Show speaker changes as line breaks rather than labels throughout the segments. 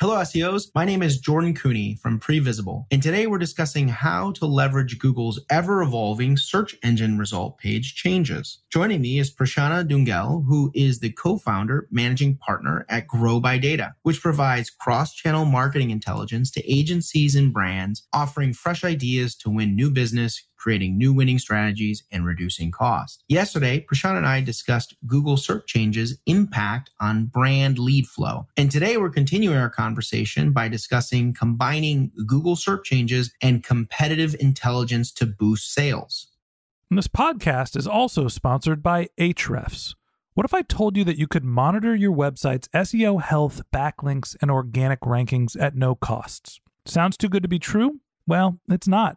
Hello, SEOs. My name is Jordan Cooney from Previsible, and today we're discussing how to leverage Google's ever evolving search engine result page changes. Joining me is Prasanna Dhungel, who is the co founder, managing partner at Grow by Data, which provides cross channel marketing intelligence to agencies and brands, offering fresh ideas to win new business, creating new winning strategies, and reducing cost. Yesterday, Prashant and I discussed Google search changes' impact on brand lead flow. And today we're continuing our conversation by discussing combining Google search changes and competitive intelligence to boost sales.
And this podcast is also sponsored by Ahrefs. What if I told you that you could monitor your website's SEO health, backlinks, and organic rankings at no costs? Sounds too good to be true? Well, it's not,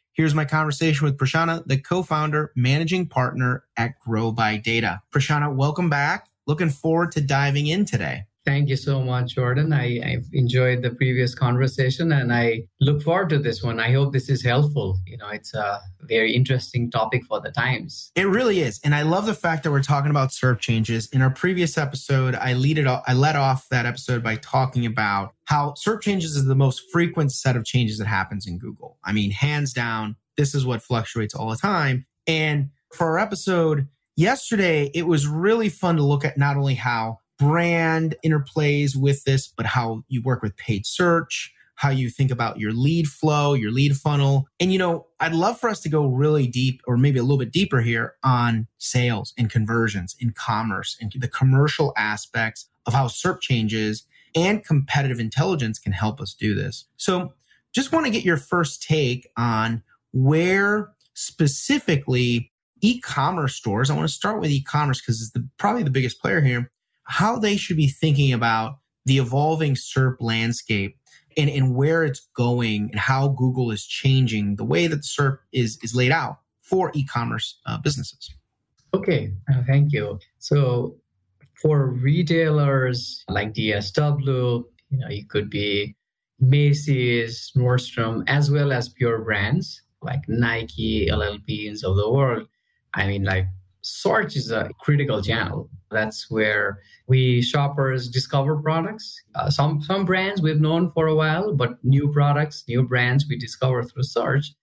here's my conversation with Prasanna, the co founder, managing partner at Grow by Data. Prasanna, welcome back. Looking forward to diving in today.
Thank you so much, Jordan. I, I've enjoyed the previous conversation and I look forward to this one. I hope this is helpful. You know, it's a very interesting topic for the times.
It really is. And I love the fact that we're talking about search changes. In our previous episode, I lead it off, I led off that episode by talking about how search changes is the most frequent set of changes that happens in Google. I mean, hands down, this is what fluctuates all the time. And for our episode yesterday, it was really fun to look at not only how brand interplays with this, but how you work with paid search, how you think about your lead flow, your lead funnel. And, you know, I'd love for us to go really deep or maybe a little bit deeper here on sales and conversions in commerce and the commercial aspects of how search changes and competitive intelligence can help us do this. So just want to get your first take on where specifically e-commerce stores, I want to start with e-commerce because it's the, probably the biggest player here, how they should be thinking about the evolving SERP landscape and, and where it's going and how Google is changing the way that the SERP is, is laid out for e-commerce uh, businesses.
Okay, uh, thank you. So for retailers like DSW, you know, it could be Macy's, Nordstrom, as well as pure brands like Nike, LLBs of the world. I mean, like search is a critical channel. That's where we shoppers discover products. Uh, some some brands we've known for a while, but new products, new brands we discover through search.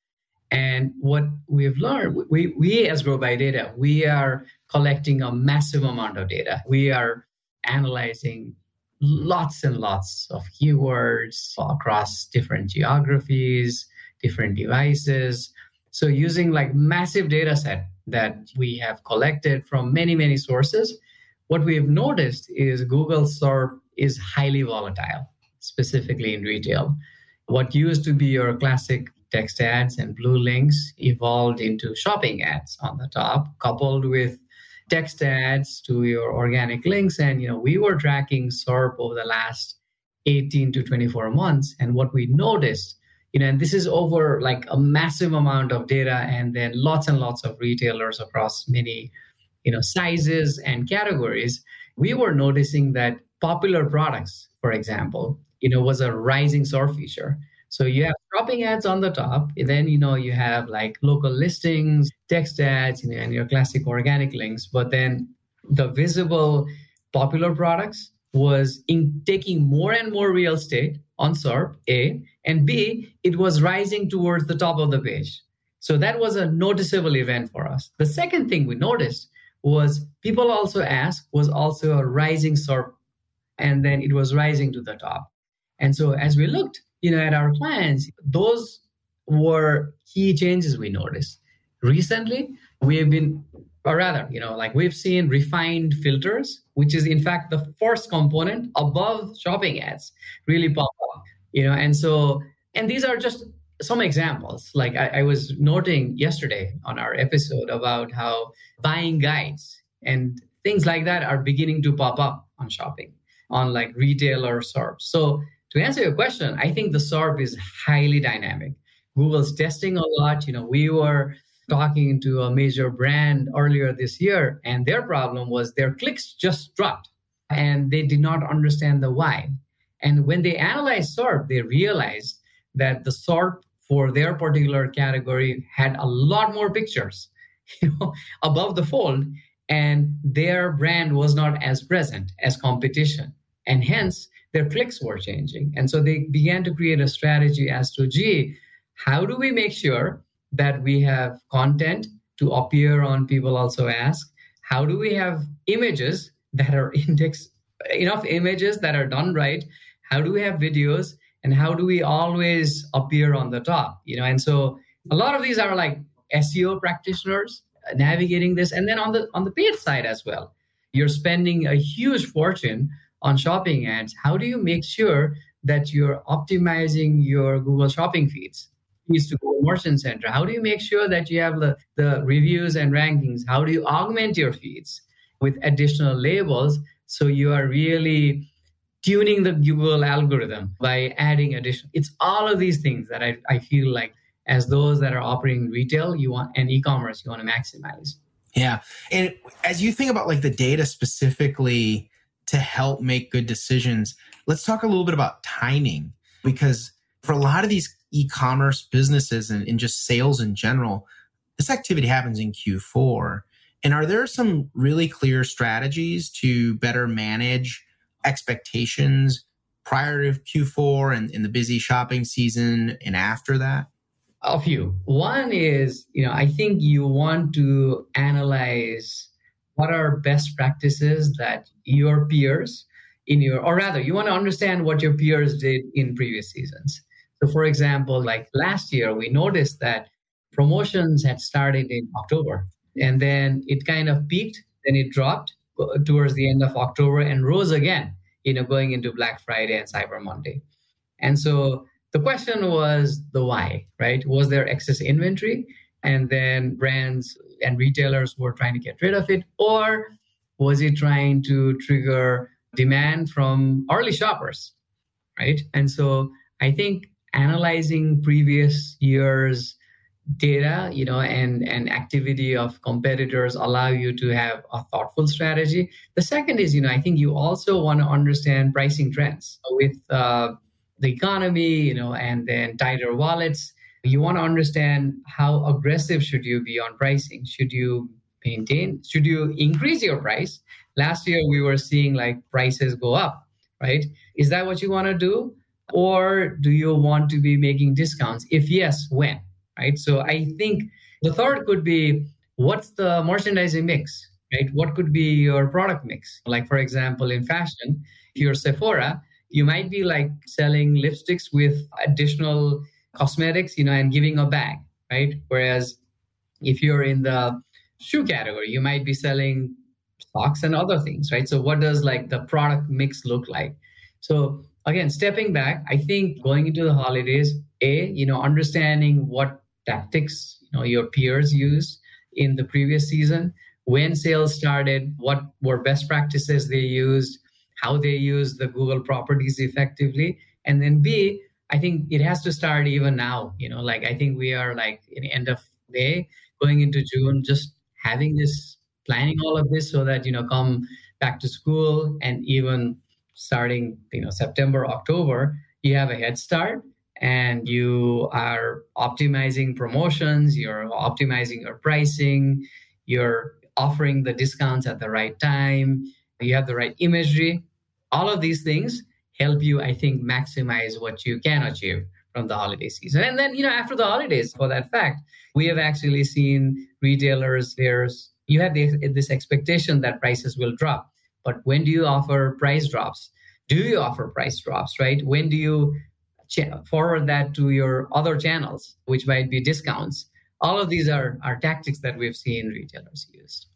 And what we've learned, we, we as Grow by Data, we are collecting a massive amount of data. We are analyzing lots and lots of keywords across different geographies, different devices. So using like massive data set that we have collected from many, many sources, what we have noticed is Google SERP is highly volatile, specifically in retail. What used to be your classic text ads and blue links evolved into shopping ads on the top, coupled with text ads to your organic links. And you know, we were tracking SERP over the last 18 to 24 months. And what we noticed, you know, and this is over like a massive amount of data and then lots and lots of retailers across many, you know, sizes and categories. We were noticing that popular products, for example, you know, was a rising SERP feature. So you have shopping ads on the top, and then you know you have like local listings, text ads, you know, and your classic organic links. But then the visible popular products was in taking more and more real estate on SERP, A, and B, it was rising towards the top of the page. So that was a noticeable event for us. The second thing we noticed was people also asked was also a rising SERP, and then it was rising to the top. And so as we looked, you know, at our clients, those were key changes we noticed. Recently, we have been, or rather, you know, like we've seen refined filters, which is in fact the first component above shopping ads really pop up, you know, and so, and these are just some examples. Like I, I was noting yesterday on our episode about how buying guides and things like that are beginning to pop up on shopping on like retailer SERPs. So to answer your question, I think the SERP is highly dynamic. Google's testing a lot. You know, we were talking to a major brand earlier this year, and their problem was their clicks just dropped and they did not understand the why. And when they analyzed SERP, they realized that the SERP for their particular category had a lot more pictures you know, above the fold, and their brand was not as present as competition. And hence, their clicks were changing. And so they began to create a strategy as to, gee, how do we make sure that we have content to appear on people also ask? How do we have images that are indexed, enough images that are done right? How do we have videos? And how do we always appear on the top? You know, and so a lot of these are like SEO practitioners navigating this. And then on the on the paid side as well, you're spending a huge fortune on shopping ads, how do you make sure that you're optimizing your Google shopping feeds? Feeds to Google Merchant Center. How do you make sure that you have the, the reviews and rankings? How do you augment your feeds with additional labels so you are really tuning the Google algorithm by adding additional? It's all of these things that I, I feel like as those that are operating retail you want and e-commerce you want to maximize.
Yeah. And as you think about like the data specifically to help make good decisions. Let's talk a little bit about timing because for a lot of these e-commerce businesses and, and just sales in general, this activity happens in Q4. And are there some really clear strategies to better manage expectations prior to Q4 and in the busy shopping season and after that?
A few. One is, you know, I think you want to analyze what are best practices that your peers in your or rather you want to understand what your peers did in previous seasons so for example like last year we noticed that promotions had started in october and then it kind of peaked then it dropped towards the end of october and rose again you know going into black friday and cyber monday and so the question was the why right was there excess inventory and then brands and retailers were trying to get rid of it? Or was it trying to trigger demand from early shoppers? Right. And so I think analyzing previous years data you know and and activity of competitors allow you to have a thoughtful strategy. The second is you know i think you also want to understand pricing trends. With uh, the economy you know and then tighter wallets you want to understand how aggressive should you be on pricing? Should you maintain should you increase your price? Last year we were seeing like prices go up right? Is that what you want to do or do you want to be making discounts if yes when right? So I think the third could be what's the merchandising mix, right? What could be your product mix? Like, for example, in fashion, if you're Sephora, you might be like selling lipsticks with additional cosmetics, you know, and giving a bag, right? Whereas if you're in the shoe category, you might be selling socks and other things, right? So what does like the product mix look like? So again, stepping back, I think going into the holidays, a you know understanding what tactics you know your peers use in the previous season, when sales started, what were best practices they used, how they use the Google properties effectively, and then B, I think it has to start even now. You know, like I think we are like in end of May, going into June, just having this planning all of this so that you know come back to school and even starting you know september october you have a head start and you are optimizing promotions you're optimizing your pricing you're offering the discounts at the right time you have the right imagery. All of these things help you i think maximize what you can achieve from the holiday season. And then you know after the holidays for that fact we have actually seen retailers there's you have this, this expectation that prices will drop but when do you offer price drops? Do you offer price drops, right? When do you forward that to your other channels, which might be discounts? All of these are, are tactics that we've seen retailers use.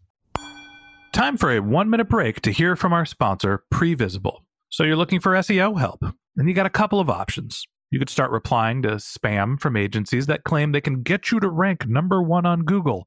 Time for a one minute break to hear from our sponsor, Previsible. So you're looking for SEO help, and you got a couple of options. You could start replying to spam from agencies that claim they can get you to rank number one on Google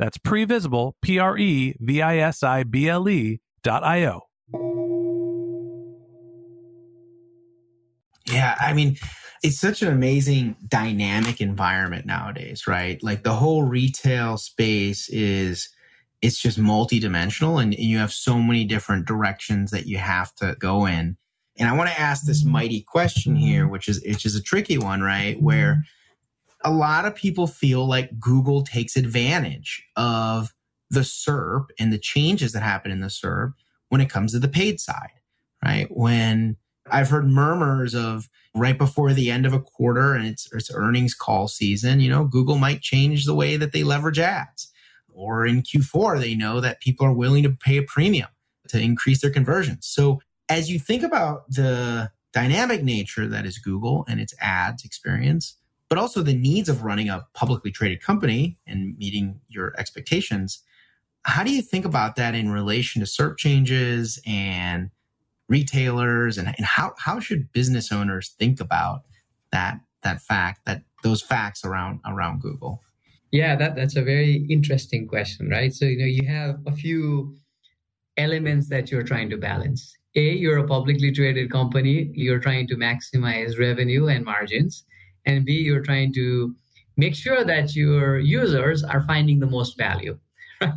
that's previsible, P R E V I S I B L E dot I O.
Yeah, I mean, it's such an amazing dynamic environment nowadays, right? Like the whole retail space is it's just multidimensional and you have so many different directions that you have to go in. And I want to ask this mm-hmm. mighty question here, which is which is a tricky one, right? Where mm-hmm. A lot of people feel like Google takes advantage of the SERP and the changes that happen in the SERP when it comes to the paid side, right? When I've heard murmurs of right before the end of a quarter and it's, it's earnings call season, you know, Google might change the way that they leverage ads. Or in Q4, they know that people are willing to pay a premium to increase their conversions. So as you think about the dynamic nature that is Google and its ads experience, but also the needs of running a publicly traded company and meeting your expectations. How do you think about that in relation to SERP changes and retailers and, and how, how should business owners think about that that fact that those facts around around Google?
Yeah, that, that's a very interesting question, right? So you know you have a few elements that you're trying to balance. A, you're a publicly traded company, you're trying to maximize revenue and margins and b you're trying to make sure that your users are finding the most value.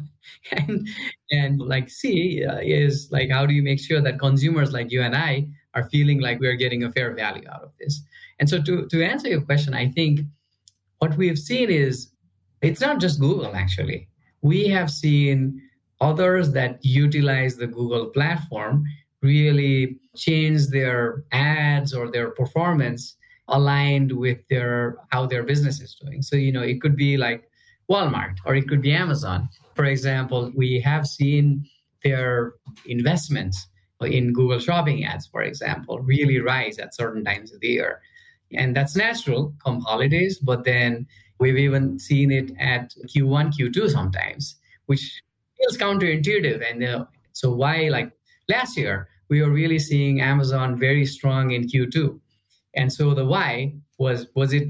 And and like c uh, is like how do you make sure that consumers like you and i are feeling like we're getting a fair value out of this? And so to to answer your question i think what we have seen is it's not just google actually. We have seen others that utilize the google platform really change their ads or their performance aligned with their how their business is doing. So you know, it could be like Walmart or it could be Amazon. For example, we have seen their investments in Google Shopping ads, for example, really rise at certain times of the year. And that's natural come holidays, but then we've even seen it at Q1, Q2 sometimes, which feels counterintuitive. And uh, so, why, like last year, we were really seeing Amazon very strong in Q2. And so, the why was was it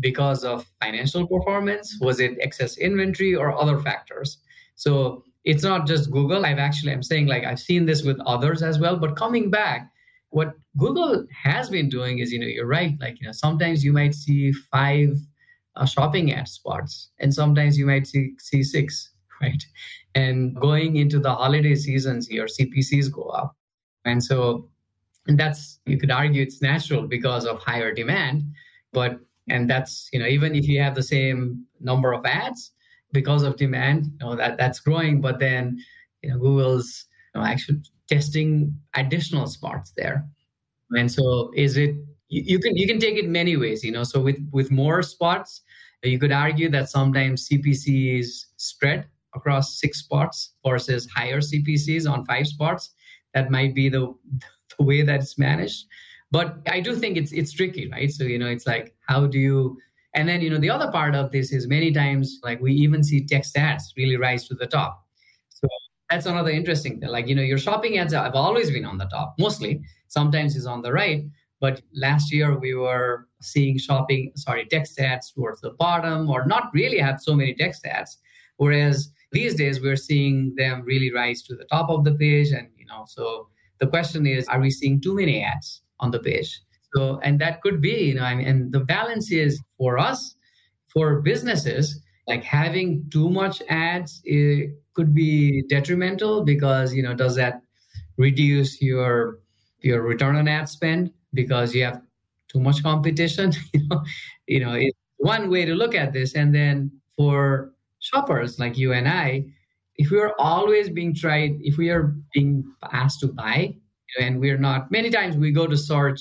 because of financial performance? Was it excess inventory or other factors? So, it's not just Google. I've actually, I'm saying like I've seen this with others as well. But coming back, what Google has been doing is, you know, you're right. Like, you know, sometimes you might see five uh, shopping ad spots, and sometimes you might see, see six, right? And going into the holiday seasons, your CPCs go up. And so, and that's, you could argue it's natural because of higher demand. But, and that's, you know, even if you have the same number of ads, because of demand, you know, that that's growing. But then, you know, Google's you know, actually testing additional spots there. And so, is it you, you can you can take it many ways, you know. So with with more spots, you could argue that sometimes CPC is spread across six spots versus higher CPCs on five spots. That might be the the way that it's managed. But I do think it's it's tricky, right? So you know, it's like how do you and then, you know, the other part of this is many times, like we even see text ads really rise to the top. So that's another interesting thing. Like, you know, your shopping ads have always been on the top, mostly. Sometimes is on the right. But last year we were seeing shopping, sorry, text ads towards the bottom or not really have so many text ads. Whereas these days we're seeing them really rise to the top of the page. And, you know, so the question is, are we seeing too many ads on the page? So, and that could be, you know, I mean, and the balance is for us, for businesses, like having too much ads could be detrimental because, you know, does that reduce your your return on ad spend because you have too much competition? you know, you know, it's one way to look at this. And then for shoppers like you and I, if we are always being tried, if we are being asked to buy, and we're not, many times we go to search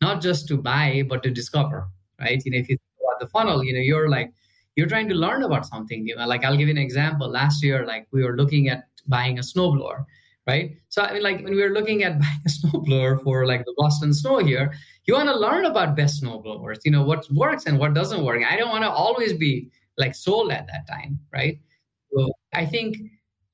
not just to buy but to discover right? You know if you think about the funnel you know you're like you're trying to learn about something you know like i'll give you an example. Last year like we were looking at buying a snowblower right? So i mean like when we were looking at buying a snowblower for like the boston snow here you want to learn about best snowblowers you know what works and what doesn't work. I don't want to always be like sold at that time right so i think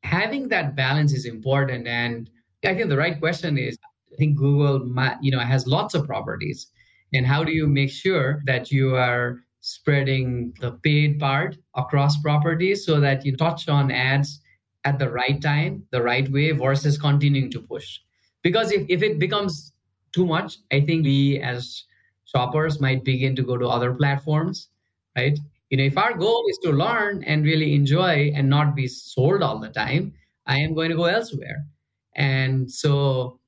having that balance is important and i think the right question is I think Google, you know, has lots of properties. And how do you make sure that you are spreading the paid part across properties so that you touch on ads at the right time, the right way, versus continuing to push? Because if, if it becomes too much, I think we as shoppers might begin to go to other platforms, right? You know, if our goal is to learn and really enjoy and not be sold all the time, I am going to go elsewhere. And so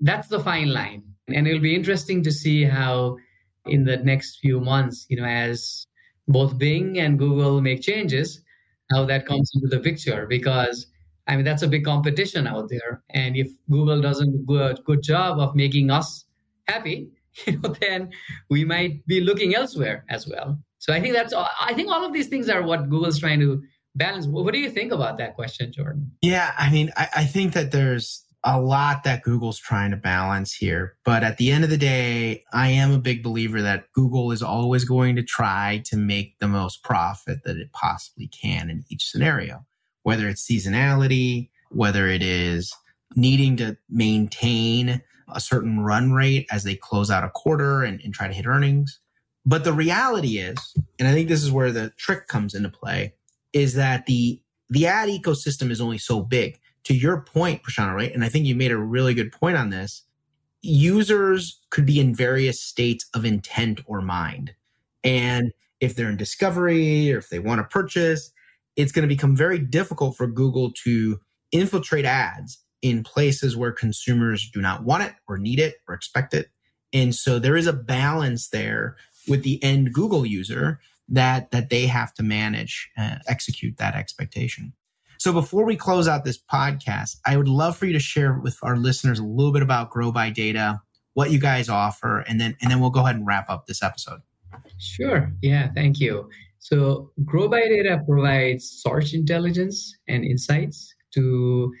that's the fine line. And it'll be interesting to see how in the next few months, you know, as both Bing and Google make changes, how that comes into the picture because I mean that's a big competition out there. And if Google doesn't do a good job of making us happy, you know, then we might be looking elsewhere as well. So I think that's all, I think all of these things are what Google's trying to balance. What do you think about that question, Jordan?
Yeah, I mean, I, I think that there's a lot that Google's trying to balance here. But at the end of the day, I am a big believer that Google is always going to try to make the most profit that it possibly can in each scenario, whether it's seasonality, whether it is needing to maintain a certain run rate as they close out a quarter and, and try to hit earnings. But the reality is, and I think this is where the trick comes into play, is that the the ad ecosystem is only so big to your point, Prasanna, right? And I think you made a really good point on this. Users could be in various states of intent or mind. And if they're in discovery or if they want to purchase, it's going to become very difficult for Google to infiltrate ads in places where consumers do not want it or need it or expect it. And so there is a balance there with the end Google user that that they have to manage uh, execute that expectation. So before we close out this podcast, I would love for you to share with our listeners a little bit about Grow by Data, what you guys offer, and then and then we'll go ahead and wrap up this episode.
Sure. Yeah, thank you. So Grow by Data provides search intelligence and insights to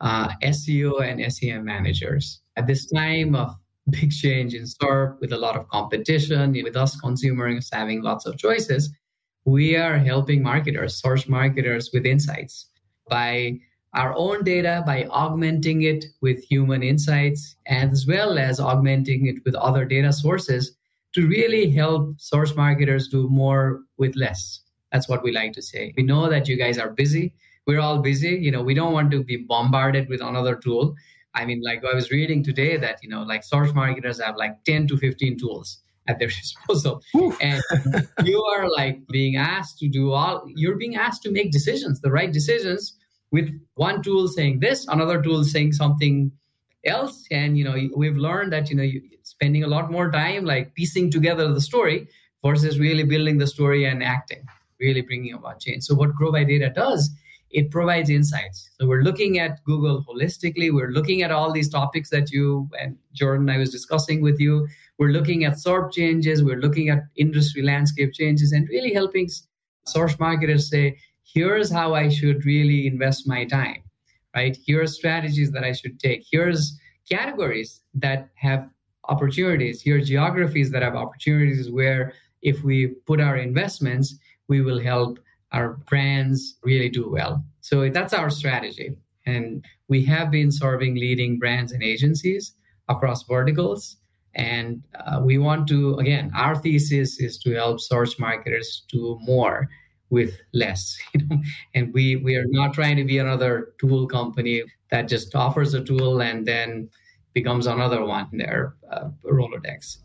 uh, SEO and SEM managers. At this time of big change in SERP with a lot of competition, with us consumers having lots of choices, we are helping marketers, search marketers with insights by our own data, by augmenting it with human insights, as well as augmenting it with other data sources to really help source marketers do more with less. That's what we like to say. We know that you guys are busy. We're all busy. You know, we don't want to be bombarded with another tool. I mean, like I was reading today that, you know, like source marketers have like 10 to 15 tools at their disposal. and you are like being asked to do all, you're being asked to make decisions, the right decisions with one tool saying this, another tool saying something else. And, you know, we've learned that, you know, spending a lot more time like piecing together the story versus really building the story and acting really bringing about change. So what Grow by Data does, it provides insights. So we're looking at Google holistically. We're looking at all these topics that you and Jordan I was discussing with you. We're looking at SERP changes. We're looking at industry landscape changes and really helping source marketers say, here's how I should really invest my time, right? Here are strategies that I should take. Here's categories that have opportunities. Here are geographies that have opportunities where if we put our investments, we will help our brands really do well. So that's our strategy. And we have been serving leading brands and agencies across verticals. And uh, we want to, again, our thesis is to help source marketers do more with less. You know? And we, we are not trying to be another tool company that just offers a tool and then becomes another one in their uh, Rolodex.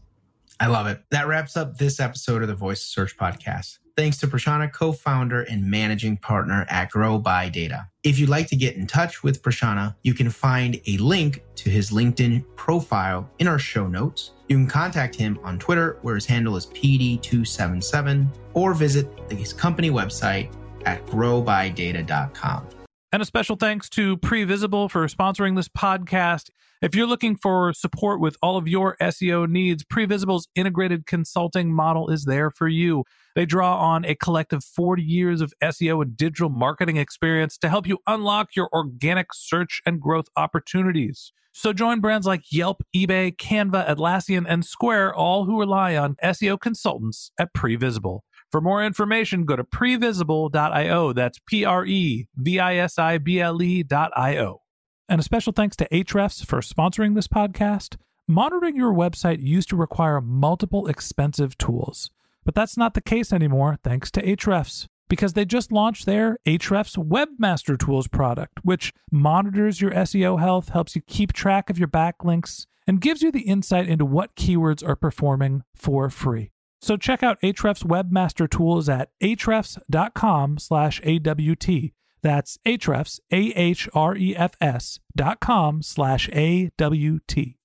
I love it. That wraps up this episode of the Voice Search podcast. Thanks to Prasanna, co-founder and managing partner at Grow by Data. If you'd like to get in touch with Prasanna, you can find a link to his LinkedIn profile in our show notes. You can contact him on Twitter, where his handle is PD277, or visit his company website at growbydata.com.
And a special thanks to Previsible for sponsoring this podcast. If you're looking for support with all of your SEO needs, Previsible's integrated consulting model is there for you. They draw on a collective 40 years of SEO and digital marketing experience to help you unlock your organic search and growth opportunities. So join brands like Yelp, eBay, Canva, Atlassian, and Square, all who rely on SEO consultants at Previsible. For more information, go to previsible.io. That's P R E V I S I B L E.io. And a special thanks to Ahrefs for sponsoring this podcast. Monitoring your website used to require multiple expensive tools, but that's not the case anymore thanks to Ahrefs because they just launched their Ahrefs Webmaster Tools product, which monitors your SEO health, helps you keep track of your backlinks, and gives you the insight into what keywords are performing for free. So check out Ahrefs Webmaster Tools at ahrefs.com slash AWT. That's Ahrefs, A-H-R-E-F-S dot com slash A-W-T.